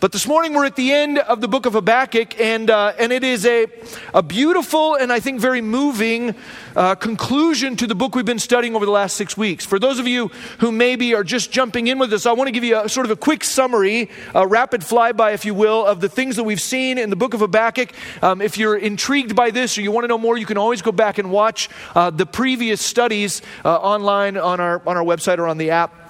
But this morning we're at the end of the book of Habakkuk, and, uh, and it is a, a beautiful and I think very moving uh, conclusion to the book we've been studying over the last six weeks. For those of you who maybe are just jumping in with us, I want to give you a sort of a quick summary, a rapid flyby, if you will, of the things that we've seen in the book of Habakkuk. Um, if you're intrigued by this or you want to know more, you can always go back and watch uh, the previous studies uh, online on our, on our website or on the app.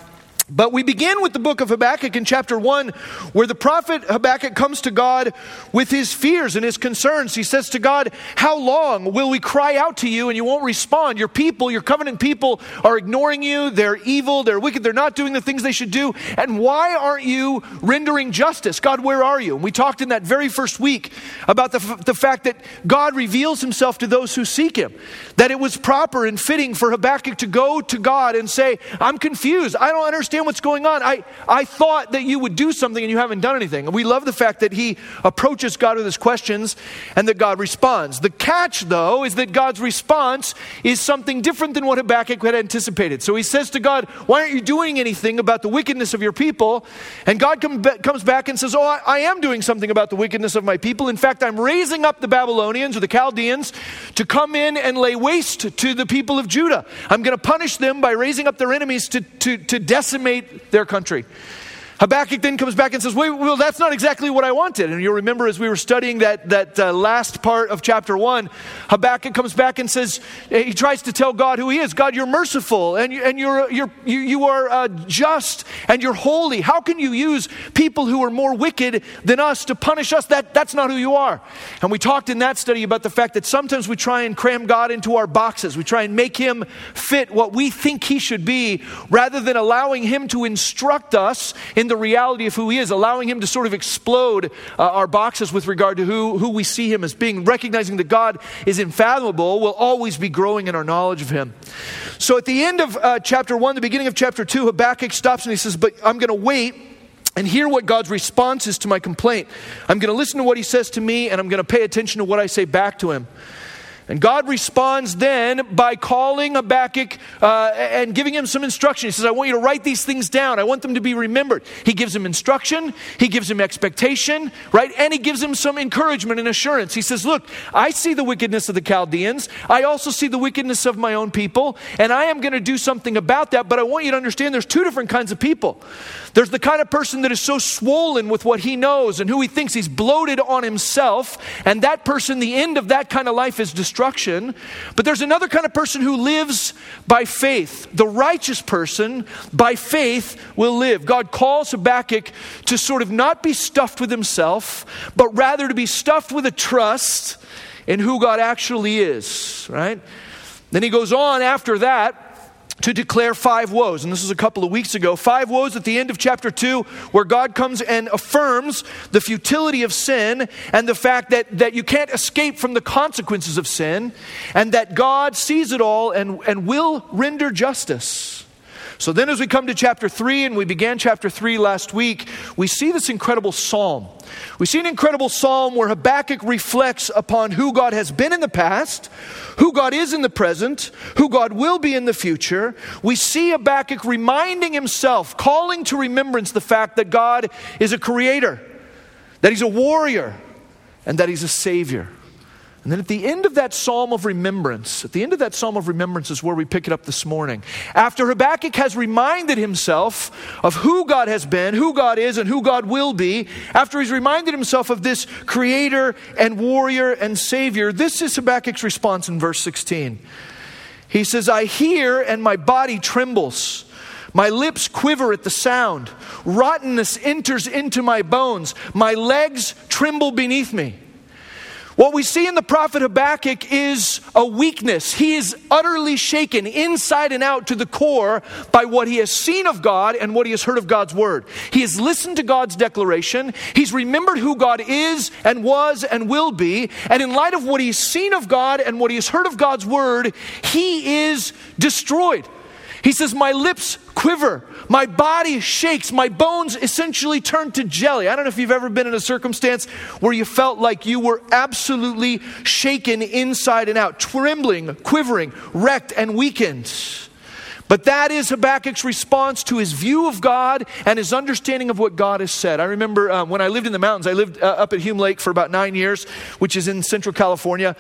But we begin with the book of Habakkuk in chapter 1, where the prophet Habakkuk comes to God with his fears and his concerns. He says to God, How long will we cry out to you and you won't respond? Your people, your covenant people, are ignoring you. They're evil, they're wicked, they're not doing the things they should do. And why aren't you rendering justice? God, where are you? And we talked in that very first week about the, f- the fact that God reveals himself to those who seek him, that it was proper and fitting for Habakkuk to go to God and say, I'm confused. I don't understand understand what's going on. I, I thought that you would do something and you haven't done anything. And we love the fact that he approaches God with his questions and that God responds. The catch, though, is that God's response is something different than what Habakkuk had anticipated. So he says to God, Why aren't you doing anything about the wickedness of your people? And God come, comes back and says, Oh, I, I am doing something about the wickedness of my people. In fact, I'm raising up the Babylonians or the Chaldeans to come in and lay waste to the people of Judah. I'm going to punish them by raising up their enemies to, to, to decimate decimate their country. Habakkuk then comes back and says, Wait, well, that's not exactly what I wanted. And you'll remember as we were studying that, that uh, last part of chapter one, Habakkuk comes back and says, He tries to tell God who he is. God, you're merciful and, you, and you're, you're, you, you are uh, just and you're holy. How can you use people who are more wicked than us to punish us? That, that's not who you are. And we talked in that study about the fact that sometimes we try and cram God into our boxes. We try and make him fit what we think he should be rather than allowing him to instruct us in the reality of who he is, allowing him to sort of explode uh, our boxes with regard to who, who we see him as being, recognizing that God is unfathomable, will always be growing in our knowledge of him. So at the end of uh, chapter 1, the beginning of chapter 2, Habakkuk stops and he says, But I'm going to wait and hear what God's response is to my complaint. I'm going to listen to what he says to me, and I'm going to pay attention to what I say back to him. And God responds then by calling Habakkuk uh, and giving him some instruction. He says, I want you to write these things down. I want them to be remembered. He gives him instruction, he gives him expectation, right? And he gives him some encouragement and assurance. He says, Look, I see the wickedness of the Chaldeans. I also see the wickedness of my own people, and I am going to do something about that. But I want you to understand there's two different kinds of people. There's the kind of person that is so swollen with what he knows and who he thinks he's bloated on himself, and that person, the end of that kind of life is destruction. But there's another kind of person who lives by faith. The righteous person, by faith, will live. God calls Habakkuk to sort of not be stuffed with himself, but rather to be stuffed with a trust in who God actually is, right? Then he goes on after that to declare five woes. And this is a couple of weeks ago. Five woes at the end of chapter 2, where God comes and affirms the futility of sin and the fact that, that you can't escape from the consequences of sin, and that God sees it all and, and will render justice. So then, as we come to chapter 3, and we began chapter 3 last week, we see this incredible psalm. We see an incredible psalm where Habakkuk reflects upon who God has been in the past, who God is in the present, who God will be in the future. We see Habakkuk reminding himself, calling to remembrance the fact that God is a creator, that he's a warrior, and that he's a savior. And then at the end of that psalm of remembrance, at the end of that psalm of remembrance is where we pick it up this morning. After Habakkuk has reminded himself of who God has been, who God is, and who God will be, after he's reminded himself of this creator and warrior and savior, this is Habakkuk's response in verse 16. He says, I hear and my body trembles. My lips quiver at the sound. Rottenness enters into my bones. My legs tremble beneath me. What we see in the prophet Habakkuk is a weakness. He is utterly shaken inside and out to the core by what he has seen of God and what he has heard of God's word. He has listened to God's declaration. He's remembered who God is and was and will be. And in light of what he's seen of God and what he has heard of God's word, he is destroyed. He says, My lips quiver, my body shakes, my bones essentially turn to jelly. I don't know if you've ever been in a circumstance where you felt like you were absolutely shaken inside and out, trembling, quivering, wrecked, and weakened. But that is Habakkuk's response to his view of God and his understanding of what God has said. I remember um, when I lived in the mountains, I lived uh, up at Hume Lake for about nine years, which is in central California.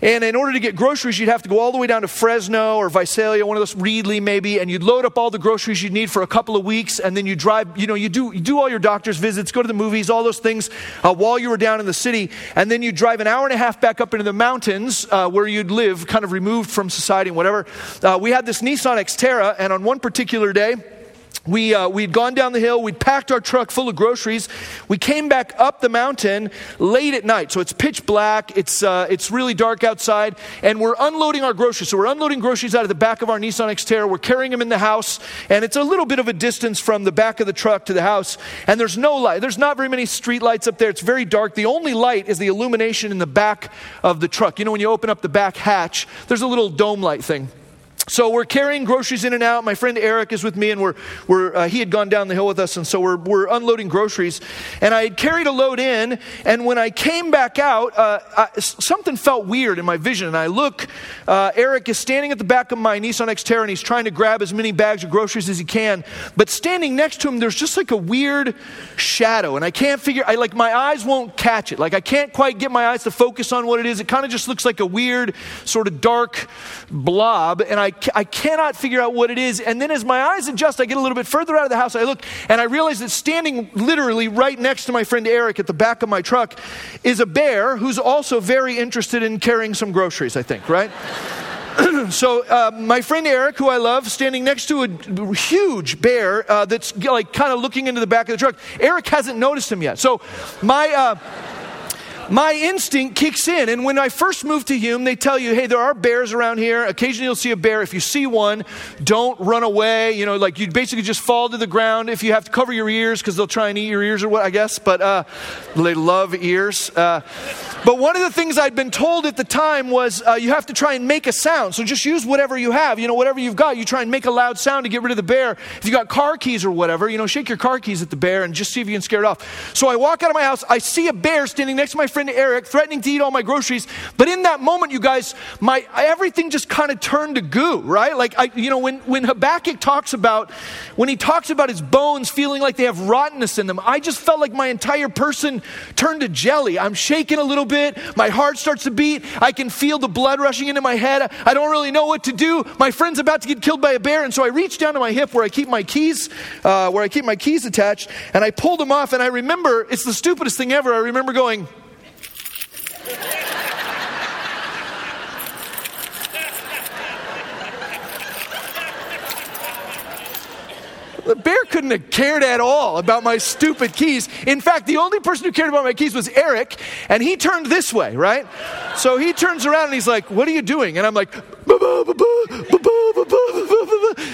And in order to get groceries, you'd have to go all the way down to Fresno or Visalia, one of those, Reedley maybe, and you'd load up all the groceries you'd need for a couple of weeks. And then you drive, you know, you do, you do all your doctor's visits, go to the movies, all those things uh, while you were down in the city. And then you drive an hour and a half back up into the mountains uh, where you'd live, kind of removed from society and whatever. Uh, we had this Nissan And on one particular day, we, uh, we'd gone down the hill, we'd packed our truck full of groceries. We came back up the mountain late at night. So it's pitch black, it's, uh, it's really dark outside, and we're unloading our groceries. So we're unloading groceries out of the back of our Nissan Xterra. We're carrying them in the house, and it's a little bit of a distance from the back of the truck to the house. And there's no light, there's not very many street lights up there. It's very dark. The only light is the illumination in the back of the truck. You know, when you open up the back hatch, there's a little dome light thing. So we're carrying groceries in and out. My friend Eric is with me, and we're, we're, uh, he had gone down the hill with us, and so we're, we're unloading groceries. And I had carried a load in, and when I came back out, uh, I, something felt weird in my vision. And I look, uh, Eric is standing at the back of my Nissan Xterra, and he's trying to grab as many bags of groceries as he can. But standing next to him, there's just like a weird shadow, and I can't figure. I like my eyes won't catch it. Like I can't quite get my eyes to focus on what it is. It kind of just looks like a weird, sort of dark blob, and I I cannot figure out what it is. And then as my eyes adjust, I get a little bit further out of the house. I look and I realize that standing literally right next to my friend Eric at the back of my truck is a bear who's also very interested in carrying some groceries, I think, right? so uh, my friend Eric, who I love, standing next to a huge bear uh, that's like kind of looking into the back of the truck. Eric hasn't noticed him yet. So my. Uh, my instinct kicks in. And when I first moved to Hume, they tell you, hey, there are bears around here. Occasionally you'll see a bear. If you see one, don't run away. You know, like you basically just fall to the ground. If you have to cover your ears because they'll try and eat your ears or what, I guess. But uh, they love ears. Uh, but one of the things I'd been told at the time was uh, you have to try and make a sound. So just use whatever you have. You know, whatever you've got, you try and make a loud sound to get rid of the bear. If you got car keys or whatever, you know, shake your car keys at the bear and just see if you can scare it off. So I walk out of my house. I see a bear standing next to my friend Eric, threatening to eat all my groceries. But in that moment, you guys, my everything just kind of turned to goo, right? Like I, you know, when when Habakkuk talks about when he talks about his bones feeling like they have rottenness in them, I just felt like my entire person turned to jelly. I'm shaking a little bit. My heart starts to beat. I can feel the blood rushing into my head. I don't really know what to do. My friend's about to get killed by a bear, and so I reach down to my hip where I keep my keys, uh, where I keep my keys attached, and I pulled them off. And I remember it's the stupidest thing ever. I remember going. The bear couldn't have cared at all about my stupid keys. In fact, the only person who cared about my keys was Eric, and he turned this way, right? So he turns around and he's like, What are you doing? And I'm like,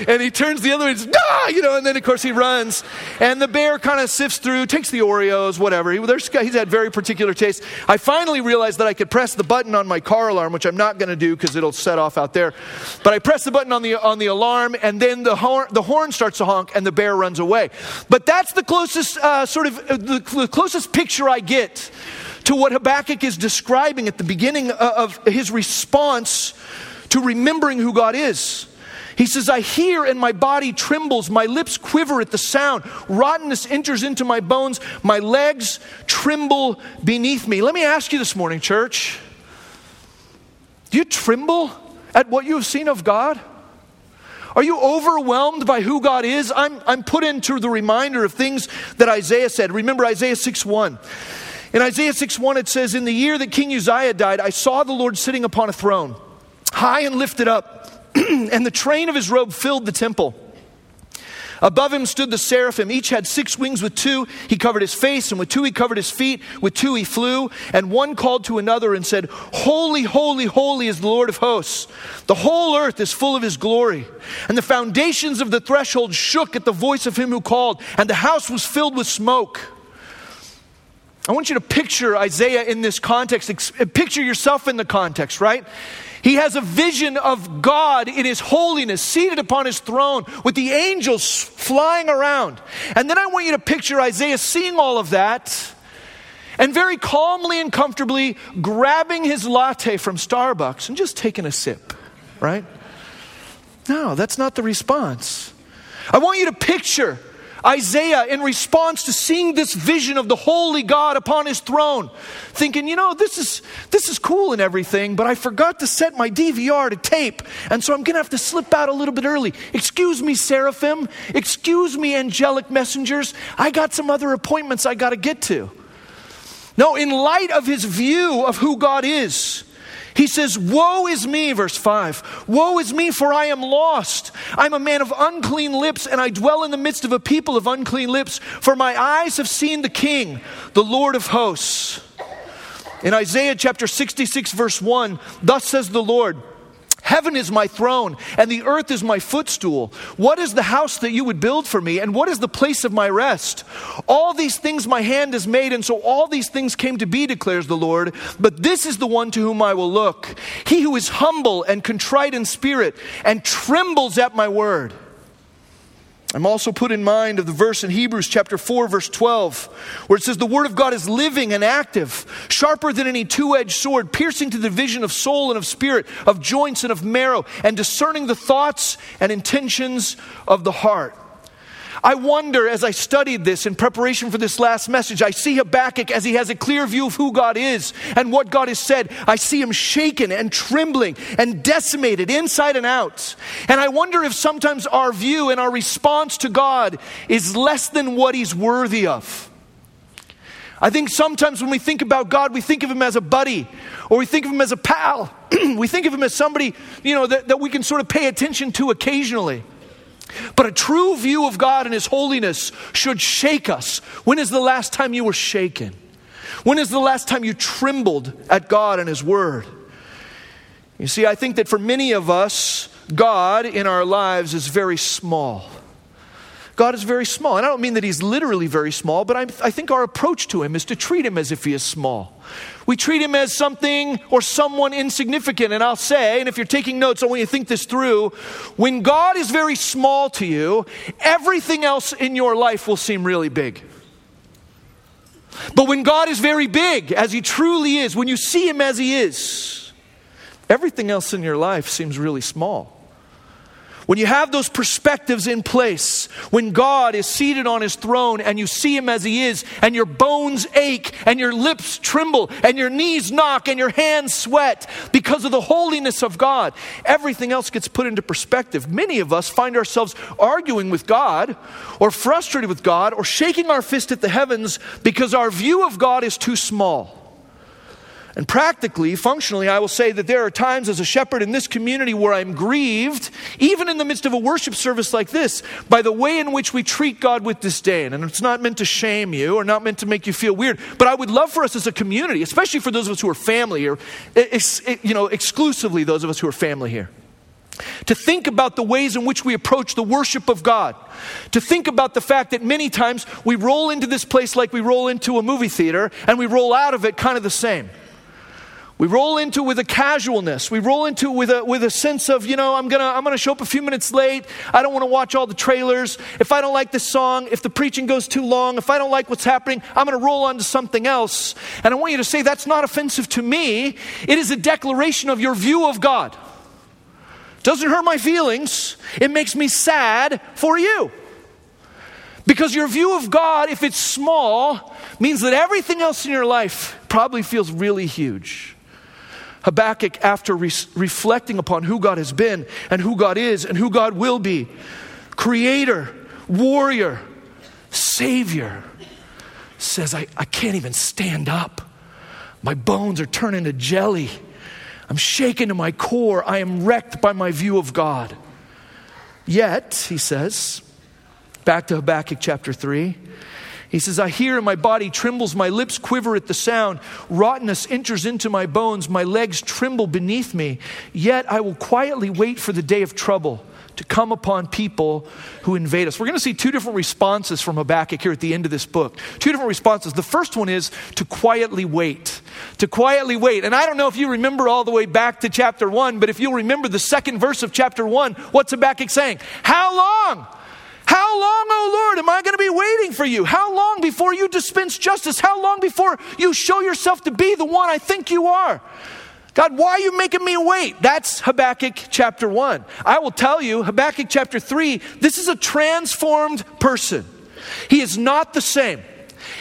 and he turns the other way, and ah, you know, and then of course he runs. And the bear kind of sifts through, takes the Oreos, whatever. He, he's had very particular taste. I finally realized that I could press the button on my car alarm, which I'm not going to do because it'll set off out there. But I press the button on the on the alarm, and then the horn the horn starts to honk, and the bear runs away. But that's the closest uh, sort of uh, the, the closest picture I get to what Habakkuk is describing at the beginning uh, of his response to remembering who God is. He says, I hear and my body trembles, my lips quiver at the sound, rottenness enters into my bones, my legs tremble beneath me. Let me ask you this morning, church do you tremble at what you have seen of God? Are you overwhelmed by who God is? I'm, I'm put into the reminder of things that Isaiah said. Remember Isaiah 6 1. In Isaiah 6 1, it says, In the year that King Uzziah died, I saw the Lord sitting upon a throne, high and lifted up and the train of his robe filled the temple. Above him stood the seraphim. Each had six wings. With two, he covered his face, and with two, he covered his feet. With two, he flew. And one called to another and said, Holy, holy, holy is the Lord of hosts. The whole earth is full of his glory. And the foundations of the threshold shook at the voice of him who called, and the house was filled with smoke. I want you to picture Isaiah in this context. Picture yourself in the context, right? He has a vision of God in his holiness, seated upon his throne, with the angels flying around. And then I want you to picture Isaiah seeing all of that and very calmly and comfortably grabbing his latte from Starbucks and just taking a sip, right? No, that's not the response. I want you to picture Isaiah, in response to seeing this vision of the holy God upon his throne, thinking, you know, this is, this is cool and everything, but I forgot to set my DVR to tape, and so I'm going to have to slip out a little bit early. Excuse me, seraphim. Excuse me, angelic messengers. I got some other appointments I got to get to. No, in light of his view of who God is, he says, Woe is me, verse 5. Woe is me, for I am lost. I'm a man of unclean lips, and I dwell in the midst of a people of unclean lips, for my eyes have seen the King, the Lord of hosts. In Isaiah chapter 66, verse 1, thus says the Lord. Heaven is my throne, and the earth is my footstool. What is the house that you would build for me, and what is the place of my rest? All these things my hand has made, and so all these things came to be, declares the Lord. But this is the one to whom I will look he who is humble and contrite in spirit, and trembles at my word. I'm also put in mind of the verse in Hebrews chapter 4 verse 12 where it says the word of God is living and active sharper than any two-edged sword piercing to the division of soul and of spirit of joints and of marrow and discerning the thoughts and intentions of the heart I wonder as I studied this in preparation for this last message, I see Habakkuk as he has a clear view of who God is and what God has said. I see him shaken and trembling and decimated inside and out. And I wonder if sometimes our view and our response to God is less than what he's worthy of. I think sometimes when we think about God, we think of him as a buddy or we think of him as a pal. we think of him as somebody, you know, that, that we can sort of pay attention to occasionally. But a true view of God and His holiness should shake us. When is the last time you were shaken? When is the last time you trembled at God and His Word? You see, I think that for many of us, God in our lives is very small. God is very small. And I don't mean that He's literally very small, but I, I think our approach to Him is to treat Him as if He is small. We treat him as something or someone insignificant. And I'll say, and if you're taking notes, I want you to think this through. When God is very small to you, everything else in your life will seem really big. But when God is very big, as he truly is, when you see him as he is, everything else in your life seems really small. When you have those perspectives in place, when God is seated on his throne and you see him as he is, and your bones ache, and your lips tremble, and your knees knock, and your hands sweat because of the holiness of God, everything else gets put into perspective. Many of us find ourselves arguing with God, or frustrated with God, or shaking our fist at the heavens because our view of God is too small. And practically, functionally, I will say that there are times as a shepherd in this community where I'm grieved, even in the midst of a worship service like this, by the way in which we treat God with disdain. And it's not meant to shame you or not meant to make you feel weird, but I would love for us as a community, especially for those of us who are family here, you know, exclusively those of us who are family here. To think about the ways in which we approach the worship of God. To think about the fact that many times we roll into this place like we roll into a movie theater and we roll out of it kind of the same. We roll into with a casualness. We roll into with a with a sense of, you know, I'm gonna I'm gonna show up a few minutes late. I don't want to watch all the trailers. If I don't like this song, if the preaching goes too long, if I don't like what's happening, I'm gonna roll on to something else. And I want you to say that's not offensive to me. It is a declaration of your view of God. Doesn't hurt my feelings. It makes me sad for you. Because your view of God, if it's small, means that everything else in your life probably feels really huge. Habakkuk, after re- reflecting upon who God has been and who God is and who God will be, creator, warrior, savior, says, I, I can't even stand up. My bones are turning to jelly. I'm shaken to my core. I am wrecked by my view of God. Yet, he says, back to Habakkuk chapter 3, he says, I hear and my body trembles, my lips quiver at the sound. Rottenness enters into my bones, my legs tremble beneath me. Yet I will quietly wait for the day of trouble to come upon people who invade us. We're going to see two different responses from Habakkuk here at the end of this book. Two different responses. The first one is to quietly wait. To quietly wait. And I don't know if you remember all the way back to chapter one, but if you'll remember the second verse of chapter one, what's Habakkuk saying? How long? How long, O oh Lord, am I going to be waiting for you? How long before you dispense justice? How long before you show yourself to be the one I think you are? God, why are you making me wait? That's Habakkuk chapter 1. I will tell you, Habakkuk chapter 3, this is a transformed person. He is not the same.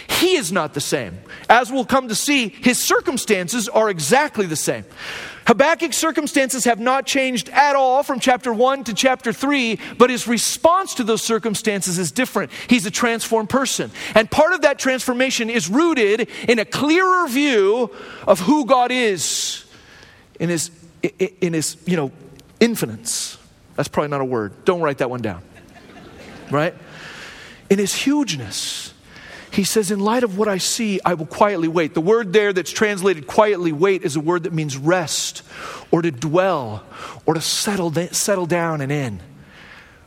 He is not the same. As we'll come to see, his circumstances are exactly the same. Habakkuk's circumstances have not changed at all from chapter 1 to chapter 3, but his response to those circumstances is different. He's a transformed person. And part of that transformation is rooted in a clearer view of who God is in his, in his you know, infinite. That's probably not a word. Don't write that one down. Right? In his hugeness. He says, In light of what I see, I will quietly wait. The word there that's translated quietly wait is a word that means rest or to dwell or to settle, settle down and in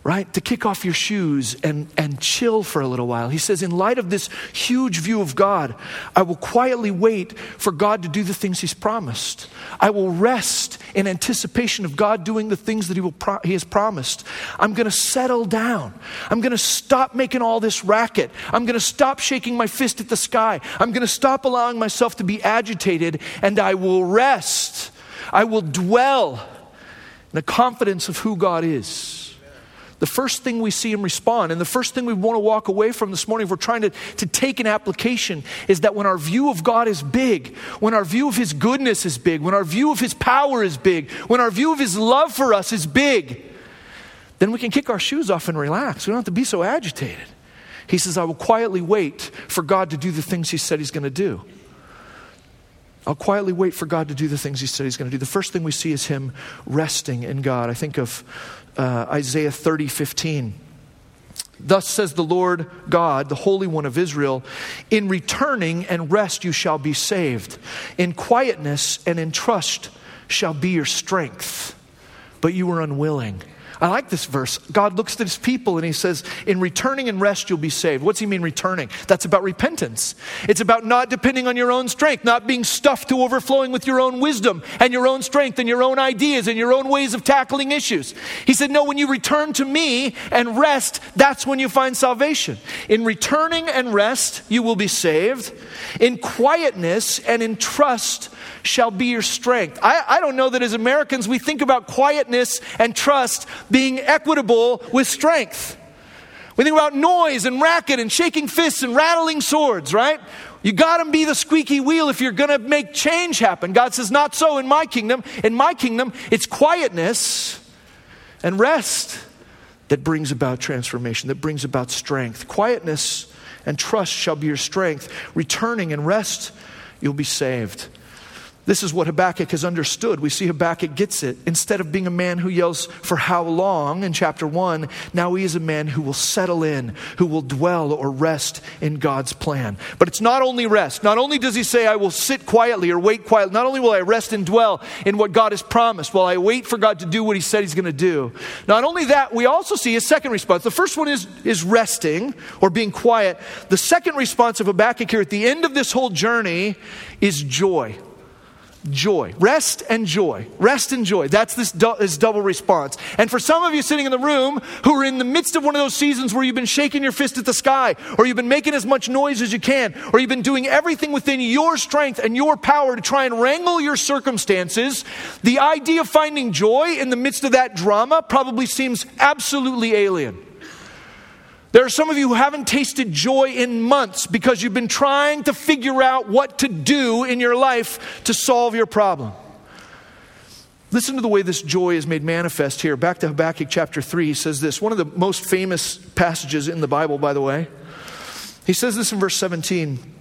right? To kick off your shoes and, and chill for a little while. He says, in light of this huge view of God, I will quietly wait for God to do the things He's promised. I will rest in anticipation of God doing the things that He, will pro- he has promised. I'm going to settle down. I'm going to stop making all this racket. I'm going to stop shaking my fist at the sky. I'm going to stop allowing myself to be agitated, and I will rest. I will dwell in the confidence of who God is the first thing we see him respond, and the first thing we want to walk away from this morning, if we're trying to, to take an application, is that when our view of God is big, when our view of his goodness is big, when our view of his power is big, when our view of his love for us is big, then we can kick our shoes off and relax. We don't have to be so agitated. He says, I will quietly wait for God to do the things he said he's going to do. I'll quietly wait for God to do the things He said He's going to do. The first thing we see is Him resting in God. I think of uh, Isaiah 30 15. Thus says the Lord God, the Holy One of Israel In returning and rest you shall be saved, in quietness and in trust shall be your strength. But you were unwilling. I like this verse. God looks at his people and he says, In returning and rest, you'll be saved. What's he mean, returning? That's about repentance. It's about not depending on your own strength, not being stuffed to overflowing with your own wisdom and your own strength and your own ideas and your own ways of tackling issues. He said, No, when you return to me and rest, that's when you find salvation. In returning and rest, you will be saved. In quietness and in trust, shall be your strength. I, I don't know that as Americans we think about quietness and trust being equitable with strength. We think about noise and racket and shaking fists and rattling swords, right? You got to be the squeaky wheel if you're going to make change happen. God says, Not so in my kingdom. In my kingdom, it's quietness and rest that brings about transformation, that brings about strength. Quietness and trust shall be your strength. Returning and rest, you'll be saved. This is what Habakkuk has understood. We see Habakkuk gets it. Instead of being a man who yells for how long in chapter 1, now he is a man who will settle in, who will dwell or rest in God's plan. But it's not only rest. Not only does he say, I will sit quietly or wait quietly, not only will I rest and dwell in what God has promised while I wait for God to do what he said he's going to do. Not only that, we also see his second response. The first one is, is resting or being quiet. The second response of Habakkuk here at the end of this whole journey is joy joy. Rest and joy. Rest and joy. That's this, du- this double response. And for some of you sitting in the room who are in the midst of one of those seasons where you've been shaking your fist at the sky, or you've been making as much noise as you can, or you've been doing everything within your strength and your power to try and wrangle your circumstances, the idea of finding joy in the midst of that drama probably seems absolutely alien. There are some of you who haven't tasted joy in months because you've been trying to figure out what to do in your life to solve your problem. Listen to the way this joy is made manifest here. Back to Habakkuk chapter 3, he says this, one of the most famous passages in the Bible, by the way. He says this in verse 17.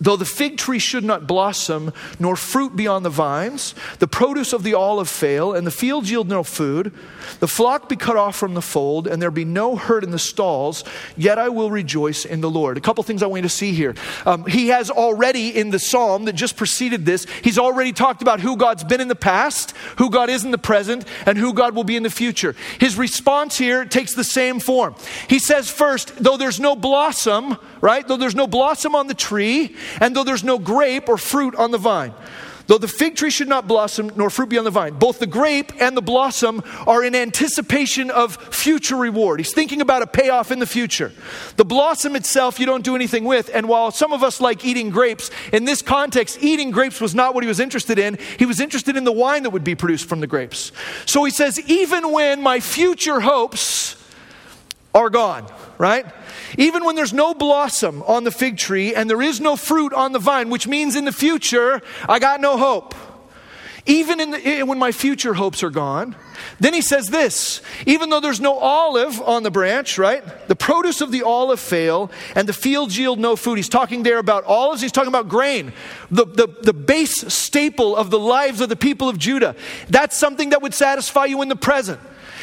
Though the fig tree should not blossom, nor fruit be on the vines, the produce of the olive fail, and the fields yield no food, the flock be cut off from the fold, and there be no herd in the stalls, yet I will rejoice in the Lord. A couple things I want you to see here. Um, he has already, in the psalm that just preceded this, he's already talked about who God's been in the past, who God is in the present, and who God will be in the future. His response here takes the same form. He says, first, though there's no blossom, right? Though there's no blossom on the tree, and though there's no grape or fruit on the vine. Though the fig tree should not blossom, nor fruit be on the vine. Both the grape and the blossom are in anticipation of future reward. He's thinking about a payoff in the future. The blossom itself, you don't do anything with. And while some of us like eating grapes, in this context, eating grapes was not what he was interested in. He was interested in the wine that would be produced from the grapes. So he says, even when my future hopes are gone, right? Even when there's no blossom on the fig tree and there is no fruit on the vine, which means in the future, I got no hope. Even in the, when my future hopes are gone. Then he says this even though there's no olive on the branch, right? The produce of the olive fail and the fields yield no food. He's talking there about olives, he's talking about grain, the, the, the base staple of the lives of the people of Judah. That's something that would satisfy you in the present.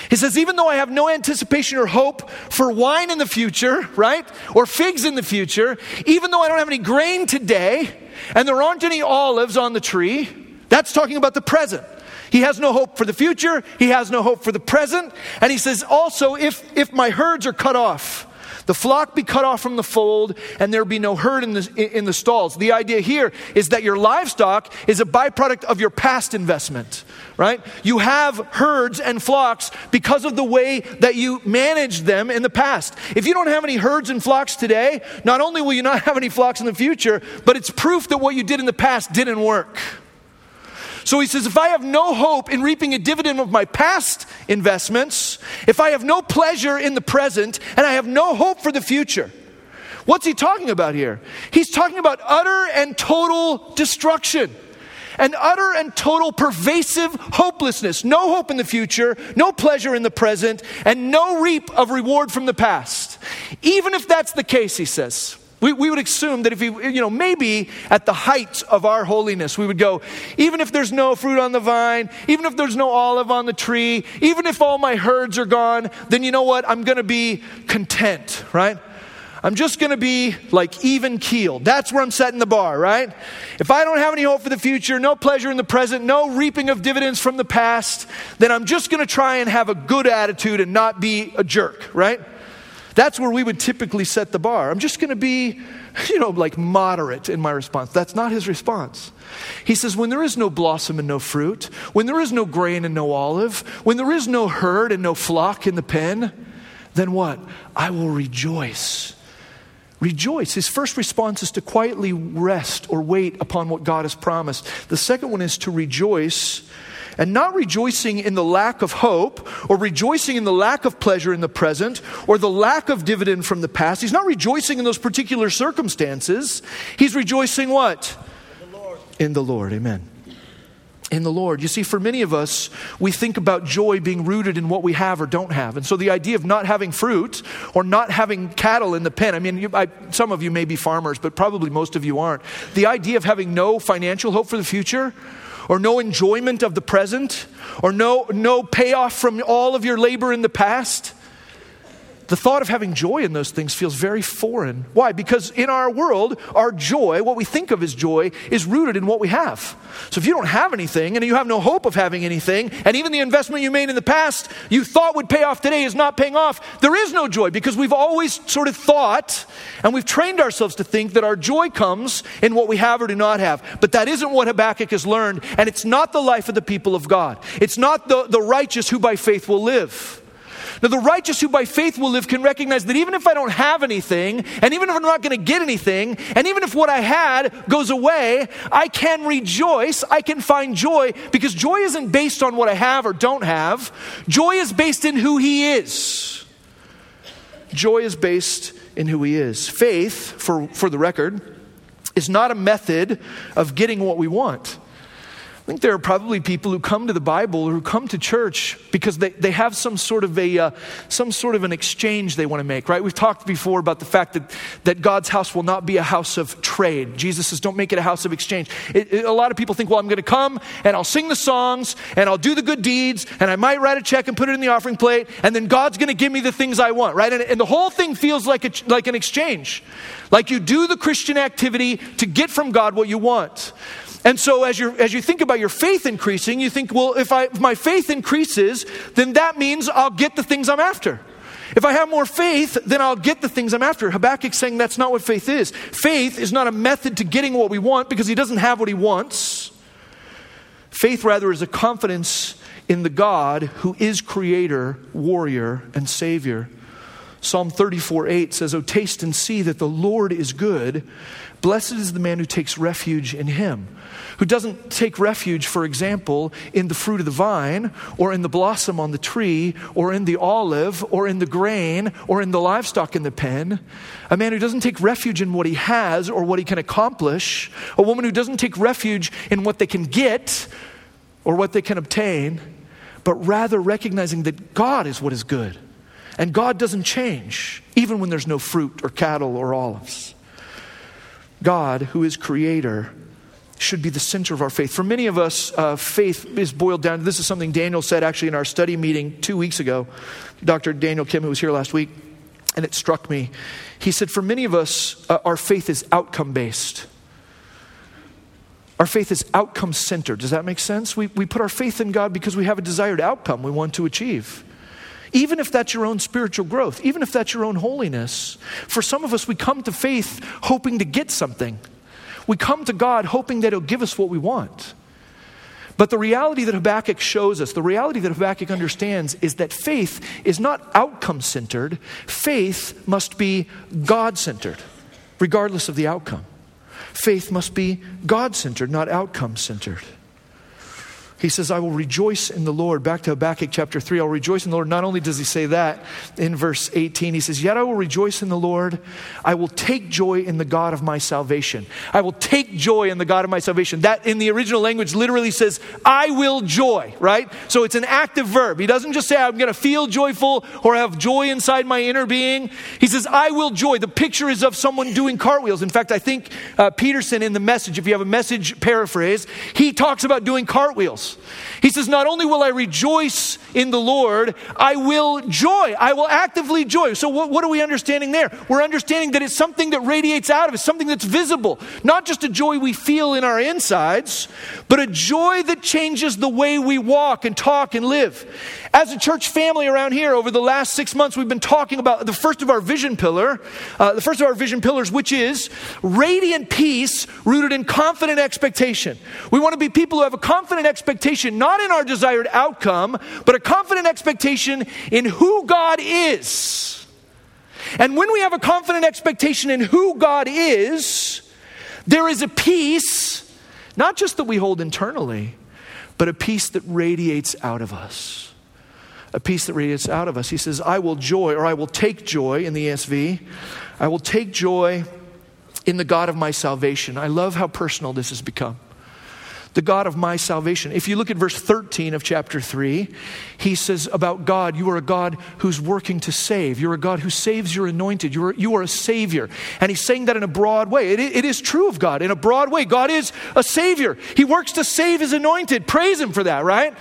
He says, even though I have no anticipation or hope for wine in the future, right? Or figs in the future, even though I don't have any grain today and there aren't any olives on the tree, that's talking about the present. He has no hope for the future, he has no hope for the present. And he says, also, if, if my herds are cut off, the flock be cut off from the fold, and there be no herd in the, in the stalls. The idea here is that your livestock is a byproduct of your past investment, right? You have herds and flocks because of the way that you managed them in the past. If you don't have any herds and flocks today, not only will you not have any flocks in the future, but it's proof that what you did in the past didn't work. So he says, if I have no hope in reaping a dividend of my past investments, if I have no pleasure in the present, and I have no hope for the future, what's he talking about here? He's talking about utter and total destruction. And utter and total pervasive hopelessness. No hope in the future, no pleasure in the present, and no reap of reward from the past. Even if that's the case, he says, we, we would assume that if we, you know, maybe at the height of our holiness, we would go, even if there's no fruit on the vine, even if there's no olive on the tree, even if all my herds are gone, then you know what? I'm going to be content, right? I'm just going to be like even keeled. That's where I'm setting the bar, right? If I don't have any hope for the future, no pleasure in the present, no reaping of dividends from the past, then I'm just going to try and have a good attitude and not be a jerk, right? That's where we would typically set the bar. I'm just going to be, you know, like moderate in my response. That's not his response. He says, when there is no blossom and no fruit, when there is no grain and no olive, when there is no herd and no flock in the pen, then what? I will rejoice. Rejoice. His first response is to quietly rest or wait upon what God has promised. The second one is to rejoice and not rejoicing in the lack of hope or rejoicing in the lack of pleasure in the present or the lack of dividend from the past. He's not rejoicing in those particular circumstances. He's rejoicing what? In the Lord. In the Lord. Amen. In the Lord. You see, for many of us, we think about joy being rooted in what we have or don't have. And so the idea of not having fruit or not having cattle in the pen, I mean, you, I, some of you may be farmers, but probably most of you aren't. The idea of having no financial hope for the future or no enjoyment of the present, or no, no payoff from all of your labor in the past the thought of having joy in those things feels very foreign. Why? Because in our world, our joy, what we think of as joy, is rooted in what we have. So if you don't have anything and you have no hope of having anything, and even the investment you made in the past you thought would pay off today is not paying off, there is no joy because we've always sort of thought and we've trained ourselves to think that our joy comes in what we have or do not have. But that isn't what Habakkuk has learned, and it's not the life of the people of God. It's not the, the righteous who by faith will live. Now, the righteous who by faith will live can recognize that even if I don't have anything, and even if I'm not going to get anything, and even if what I had goes away, I can rejoice. I can find joy because joy isn't based on what I have or don't have. Joy is based in who He is. Joy is based in who He is. Faith, for, for the record, is not a method of getting what we want. I think there are probably people who come to the Bible or who come to church because they, they have some sort of a uh, some sort of an exchange they want to make, right? We've talked before about the fact that, that God's house will not be a house of trade. Jesus says, don't make it a house of exchange. It, it, a lot of people think, well, I'm going to come and I'll sing the songs and I'll do the good deeds and I might write a check and put it in the offering plate and then God's going to give me the things I want, right? And, and the whole thing feels like, a, like an exchange. Like you do the Christian activity to get from God what you want. And so as, you as you think about your faith increasing, you think, well, if, I, if my faith increases, then that means I'll get the things I'm after. If I have more faith, then I'll get the things I'm after. Habakkuk's saying that's not what faith is. Faith is not a method to getting what we want because he doesn't have what he wants. Faith, rather, is a confidence in the God who is creator, warrior, and savior. Psalm 34 8 says, Oh, taste and see that the Lord is good. Blessed is the man who takes refuge in him, who doesn't take refuge, for example, in the fruit of the vine, or in the blossom on the tree, or in the olive, or in the grain, or in the livestock in the pen. A man who doesn't take refuge in what he has or what he can accomplish. A woman who doesn't take refuge in what they can get or what they can obtain, but rather recognizing that God is what is good. And God doesn't change, even when there's no fruit or cattle or olives. God, who is creator, should be the center of our faith. For many of us, uh, faith is boiled down. This is something Daniel said actually in our study meeting two weeks ago. Dr. Daniel Kim, who was here last week, and it struck me. He said, For many of us, uh, our faith is outcome based. Our faith is outcome centered. Does that make sense? We, we put our faith in God because we have a desired outcome we want to achieve even if that's your own spiritual growth, even if that's your own holiness. For some of us, we come to faith hoping to get something. We come to God hoping that He'll give us what we want. But the reality that Habakkuk shows us, the reality that Habakkuk understands, is that faith is not outcome centered. Faith must be God centered, regardless of the outcome. Faith must be God centered, not outcome centered. He says, I will rejoice in the Lord. Back to Habakkuk chapter 3, I'll rejoice in the Lord. Not only does he say that in verse 18, he says, Yet I will rejoice in the Lord. I will take joy in the God of my salvation. I will take joy in the God of my salvation. That in the original language literally says, I will joy, right? So it's an active verb. He doesn't just say, I'm going to feel joyful or have joy inside my inner being. He says, I will joy. The picture is of someone doing cartwheels. In fact, I think uh, Peterson in the message, if you have a message paraphrase, he talks about doing cartwheels. He says, Not only will I rejoice in the Lord, I will joy. I will actively joy. So, what, what, are we understanding there? We're understanding that it's something that radiates out of us, something that's visible. Not just a joy we feel in our insides, but a joy that changes the way we walk and talk and live. As a church family around here, over the last six months, we've been talking about the first of our vision pillar, uh, the first of our vision pillars, which is radiant peace rooted in confident expectation. We want to be people who have a confident expectation, not in our desired outcome, but a confident expectation in who God is. And when we have a confident expectation in who God is, there is a peace, not just that we hold internally, but a peace that radiates out of us a peace that radiates out of us. He says, I will joy, or I will take joy in the ESV. I will take joy in the God of my salvation. I love how personal this has become. The God of my salvation. If you look at verse 13 of chapter 3, he says about God, you are a God who's working to save. You're a God who saves your anointed. You are, you are a Savior. And he's saying that in a broad way. It, it is true of God in a broad way. God is a Savior. He works to save his anointed. Praise him for that, right?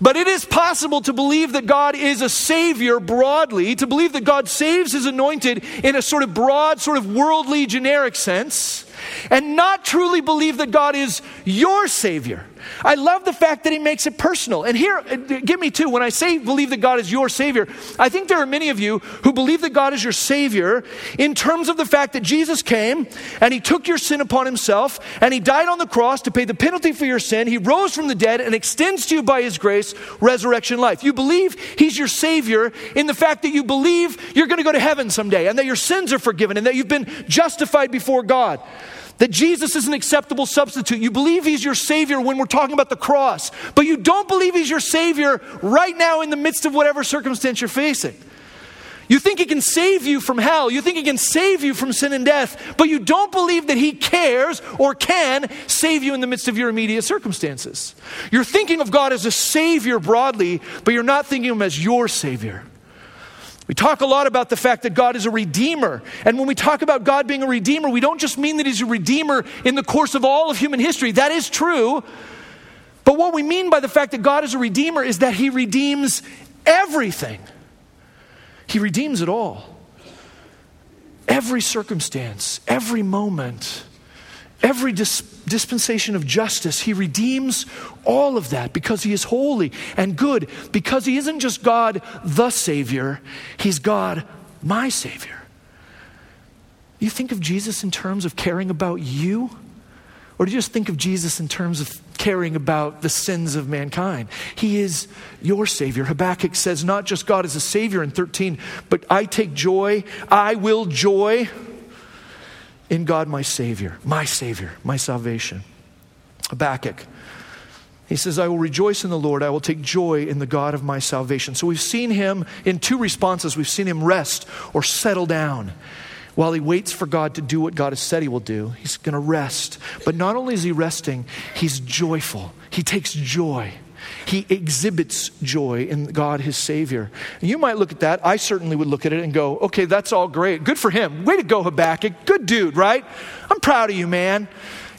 But it is possible to believe that God is a Savior broadly, to believe that God saves His anointed in a sort of broad, sort of worldly, generic sense, and not truly believe that God is your Savior. I love the fact that he makes it personal. And here, uh, give me two. When I say believe that God is your Savior, I think there are many of you who believe that God is your Savior in terms of the fact that Jesus came and he took your sin upon himself and he died on the cross to pay the penalty for your sin. He rose from the dead and extends to you by his grace resurrection life. You believe he's your Savior in the fact that you believe you're going to go to heaven someday and that your sins are forgiven and that you've been justified before God that Jesus is an acceptable substitute. You believe he's your Savior when we're talking about the cross, but you don't believe he's your Savior right now in the midst of whatever circumstance you're facing. You think he can save you from hell. You think he can save you from sin and death, but you don't believe that he cares or can save you in the midst of your immediate circumstances. You're thinking of God as a Savior broadly, but you're not thinking of him as your Savior. We talk a lot about the fact that God is a redeemer. And when we talk about God being a redeemer, we don't just mean that He's a redeemer in the course of all of human history. That is true. But what we mean by the fact that God is a redeemer is that He redeems everything, He redeems it all. Every circumstance, every moment. Every dis- dispensation of justice, he redeems all of that because he is holy and good, because he isn't just God the Savior, he's God my Savior. You think of Jesus in terms of caring about you? Or do you just think of Jesus in terms of caring about the sins of mankind. He is your Savior. Habakkuk says, not just God is a Savior in 13, but I take joy, I will joy in God, my Savior, my Savior, my salvation. Habakkuk. He says, I will rejoice in the Lord. I will take joy in the God of my salvation. So we've seen him in two responses. We've seen him rest or settle down while he waits for God to do what God has said he will do. He's going to rest. But not only is he resting, he's joyful. He takes joy. He exhibits joy in God, his Savior. You might look at that. I certainly would look at it and go, okay, that's all great. Good for him. Way to go, Habakkuk. Good dude, right? I'm proud of you, man.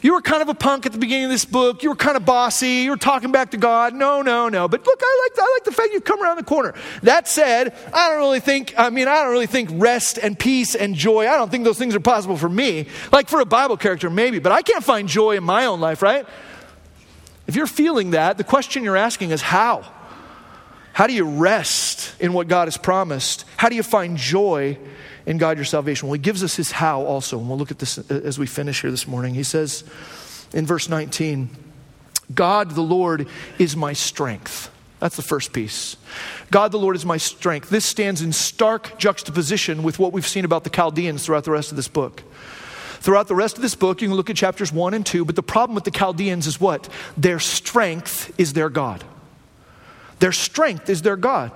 You were kind of a punk at the beginning of this book. You were kind of bossy. You were talking back to God. No, no, no. But look, I like, I like the fact you've come around the corner. That said, I don't really think, I mean, I don't really think rest and peace and joy, I don't think those things are possible for me. Like for a Bible character, maybe, but I can't find joy in my own life, right? If you're feeling that, the question you're asking is how? How do you rest in what God has promised? How do you find joy in God your salvation? Well, he gives us his how also, and we'll look at this as we finish here this morning. He says in verse 19, God the Lord is my strength. That's the first piece. God the Lord is my strength. This stands in stark juxtaposition with what we've seen about the Chaldeans throughout the rest of this book. Throughout the rest of this book, you can look at chapters 1 and 2, but the problem with the Chaldeans is what? Their strength is their God. Their strength is their God.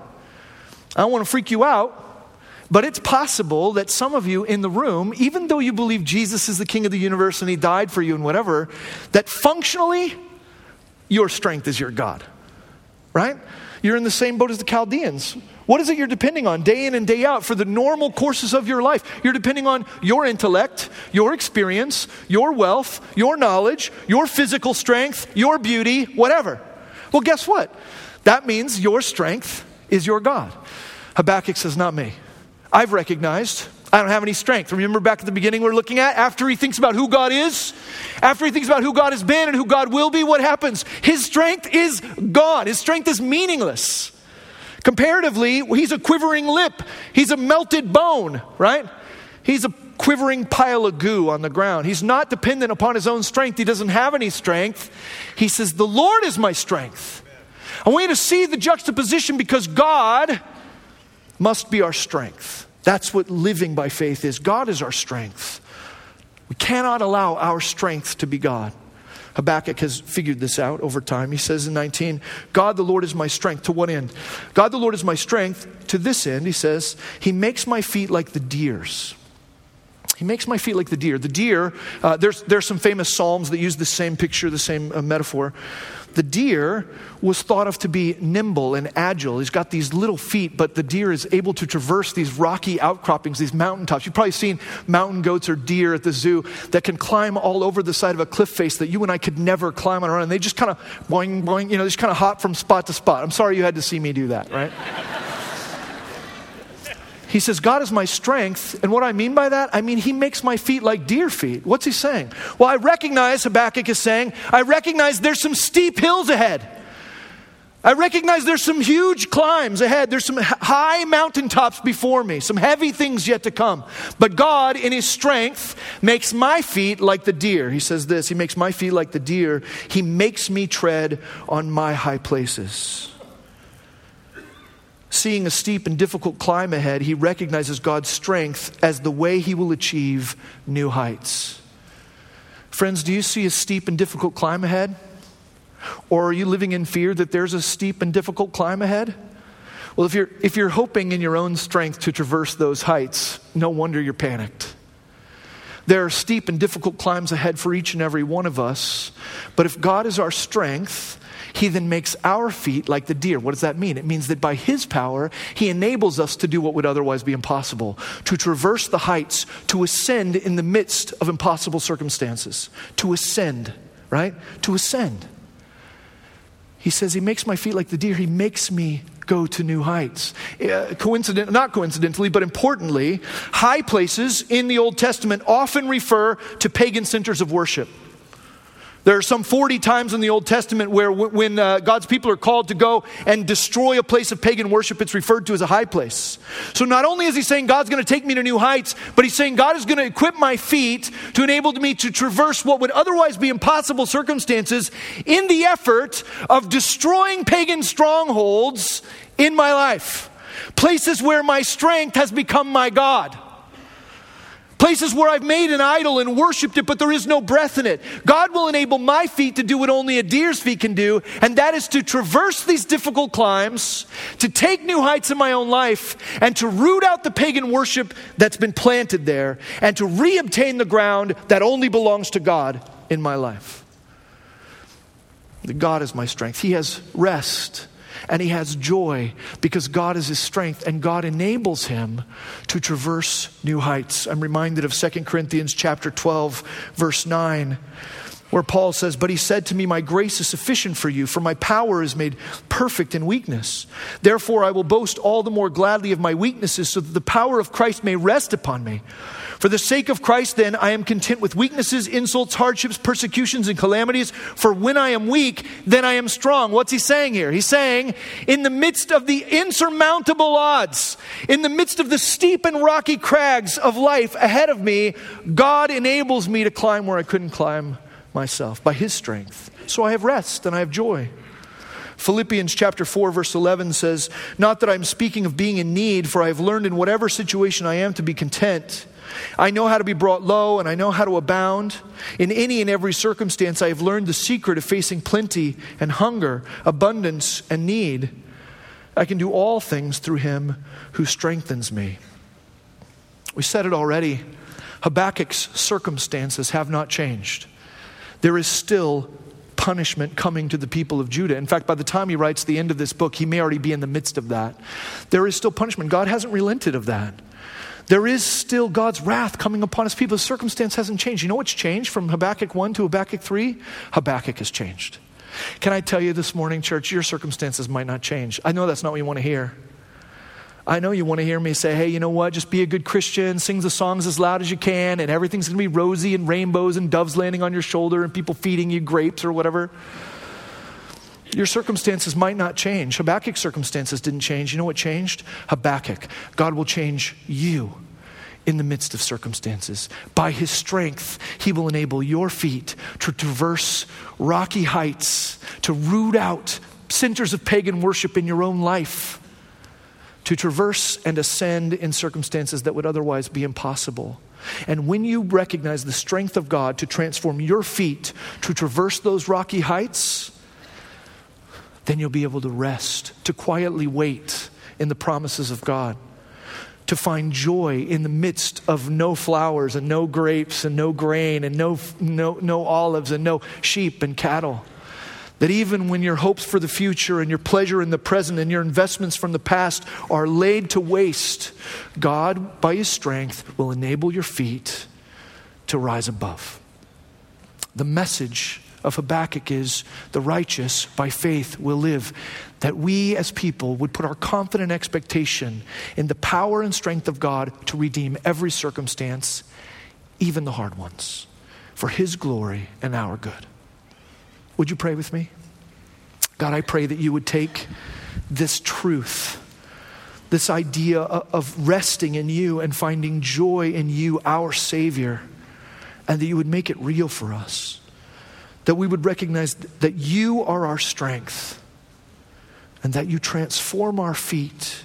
I don't want to freak you out, but it's possible that some of you in the room, even though you believe Jesus is the king of the universe and he died for you and whatever, that functionally your strength is your God. Right? You're in the same boat as the Chaldeans. What is it you're depending on day in and day out for the normal courses of your life? You're depending on your intellect, your experience, your wealth, your knowledge, your physical strength, your beauty, whatever. Well, guess what? That means your strength is your God. Habakkuk says, Not me. I've recognized I don't have any strength. Remember back at the beginning we are looking at? After he thinks about who God is, after he thinks about who God has been and who God will be, what happens? His strength is gone. His strength is meaningless. Comparatively, he's a quivering lip, he's a melted bone, right? He's a quivering pile of goo on the ground. He's not dependent upon his own strength. He doesn't have any strength. He says, The Lord is my strength. I want you to see the juxtaposition because God must be our strength. That's what living by faith is. God is our strength. We cannot allow our strength to be God. Habakkuk has figured this out over time. He says in 19, God the Lord is my strength. To what end? God the Lord is my strength. To this end, he says, He makes my feet like the deer's. He makes my feet like the deer. The deer, uh, there's, there's some famous psalms that use the same picture, the same uh, metaphor. The deer was thought of to be nimble and agile. He's got these little feet, but the deer is able to traverse these rocky outcroppings, these mountaintops. You've probably seen mountain goats or deer at the zoo that can climb all over the side of a cliff face that you and I could never climb on our own. And They just kind of boing, boing, you know, just kind of hop from spot to spot. I'm sorry you had to see me do that, right? He says, God is my strength. And what I mean by that, I mean, He makes my feet like deer feet. What's He saying? Well, I recognize, Habakkuk is saying, I recognize there's some steep hills ahead. I recognize there's some huge climbs ahead. There's some high mountaintops before me, some heavy things yet to come. But God, in His strength, makes my feet like the deer. He says this He makes my feet like the deer. He makes me tread on my high places seeing a steep and difficult climb ahead, he recognizes God's strength as the way he will achieve new heights. Friends, do you see a steep and difficult climb ahead? Or are you living in fear that there's a steep and difficult climb ahead? Well, if you're, if you're hoping in your own strength to traverse those heights, no wonder you're panicked. There are steep and difficult climbs ahead for each and every one of us. But if God is our strength, he then makes our feet like the deer. What does that mean? It means that by His power, He enables us to do what would otherwise be impossible to traverse the heights, to ascend in the midst of impossible circumstances, to ascend, right? To ascend. He says, He makes my feet like the deer. He makes me go to new heights. Uh, coincident, not coincidentally, but importantly, high places in the Old Testament often refer to pagan centers of worship. There are some 40 times in the Old Testament where, when uh, God's people are called to go and destroy a place of pagan worship, it's referred to as a high place. So not only is he saying God's going to take me to new heights, but he's saying God is going to equip my feet to enable me to traverse what would otherwise be impossible circumstances in the effort of destroying pagan strongholds in my life. Places where my strength has become my God. Places where I've made an idol and worshiped it, but there is no breath in it. God will enable my feet to do what only a deer's feet can do, and that is to traverse these difficult climbs, to take new heights in my own life, and to root out the pagan worship that's been planted there, and to reobtain the ground that only belongs to God in my life. God is my strength. He has rest and he has joy because God is his strength and God enables him to traverse new heights. I'm reminded of 2 Corinthians chapter 12 verse 9 where Paul says, But he said to me, My grace is sufficient for you, for my power is made perfect in weakness. Therefore, I will boast all the more gladly of my weaknesses, so that the power of Christ may rest upon me. For the sake of Christ, then, I am content with weaknesses, insults, hardships, persecutions, and calamities. For when I am weak, then I am strong. What's he saying here? He's saying, in the midst of the insurmountable odds, in the midst of the steep and rocky crags of life ahead of me, God enables me to climb where I couldn't climb myself by his strength. So I have rest and I have joy. Philippians chapter 4 verse 11 says, "Not that I'm speaking of being in need, for I have learned in whatever situation I am to be content." I know how to be brought low and I know how to abound. In any and every circumstance, I have learned the secret of facing plenty and hunger, abundance and need. I can do all things through him who strengthens me. We said it already. Habakkuk's circumstances have not changed. There is still punishment coming to the people of Judah. In fact, by the time he writes the end of this book, he may already be in the midst of that. There is still punishment. God hasn't relented of that. There is still God's wrath coming upon his people. The circumstance hasn't changed. You know what's changed from Habakkuk 1 to Habakkuk 3? Habakkuk has changed. Can I tell you this morning, church, your circumstances might not change. I know that's not what you want to hear. I know you want to hear me say, hey, you know what? Just be a good Christian, sing the songs as loud as you can, and everything's going to be rosy and rainbows and doves landing on your shoulder and people feeding you grapes or whatever. Your circumstances might not change. Habakkuk's circumstances didn't change. You know what changed? Habakkuk. God will change you in the midst of circumstances. By his strength, he will enable your feet to traverse rocky heights, to root out centers of pagan worship in your own life, to traverse and ascend in circumstances that would otherwise be impossible. And when you recognize the strength of God to transform your feet to traverse those rocky heights, then you'll be able to rest, to quietly wait in the promises of God, to find joy in the midst of no flowers and no grapes and no grain and no, no, no olives and no sheep and cattle. That even when your hopes for the future and your pleasure in the present and your investments from the past are laid to waste, God, by His strength, will enable your feet to rise above. The message of Habakkuk is the righteous by faith will live. That we as people would put our confident expectation in the power and strength of God to redeem every circumstance, even the hard ones, for His glory and our good. Would you pray with me? God, I pray that you would take this truth, this idea of resting in you and finding joy in you, our Savior, and that you would make it real for us that we would recognize that you are our strength and that you transform our feet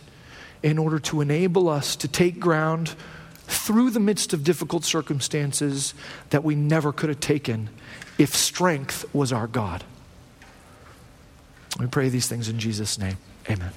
in order to enable us to take ground through the midst of difficult circumstances that we never could have taken if strength was our God. We pray these things in Jesus' name. Amen.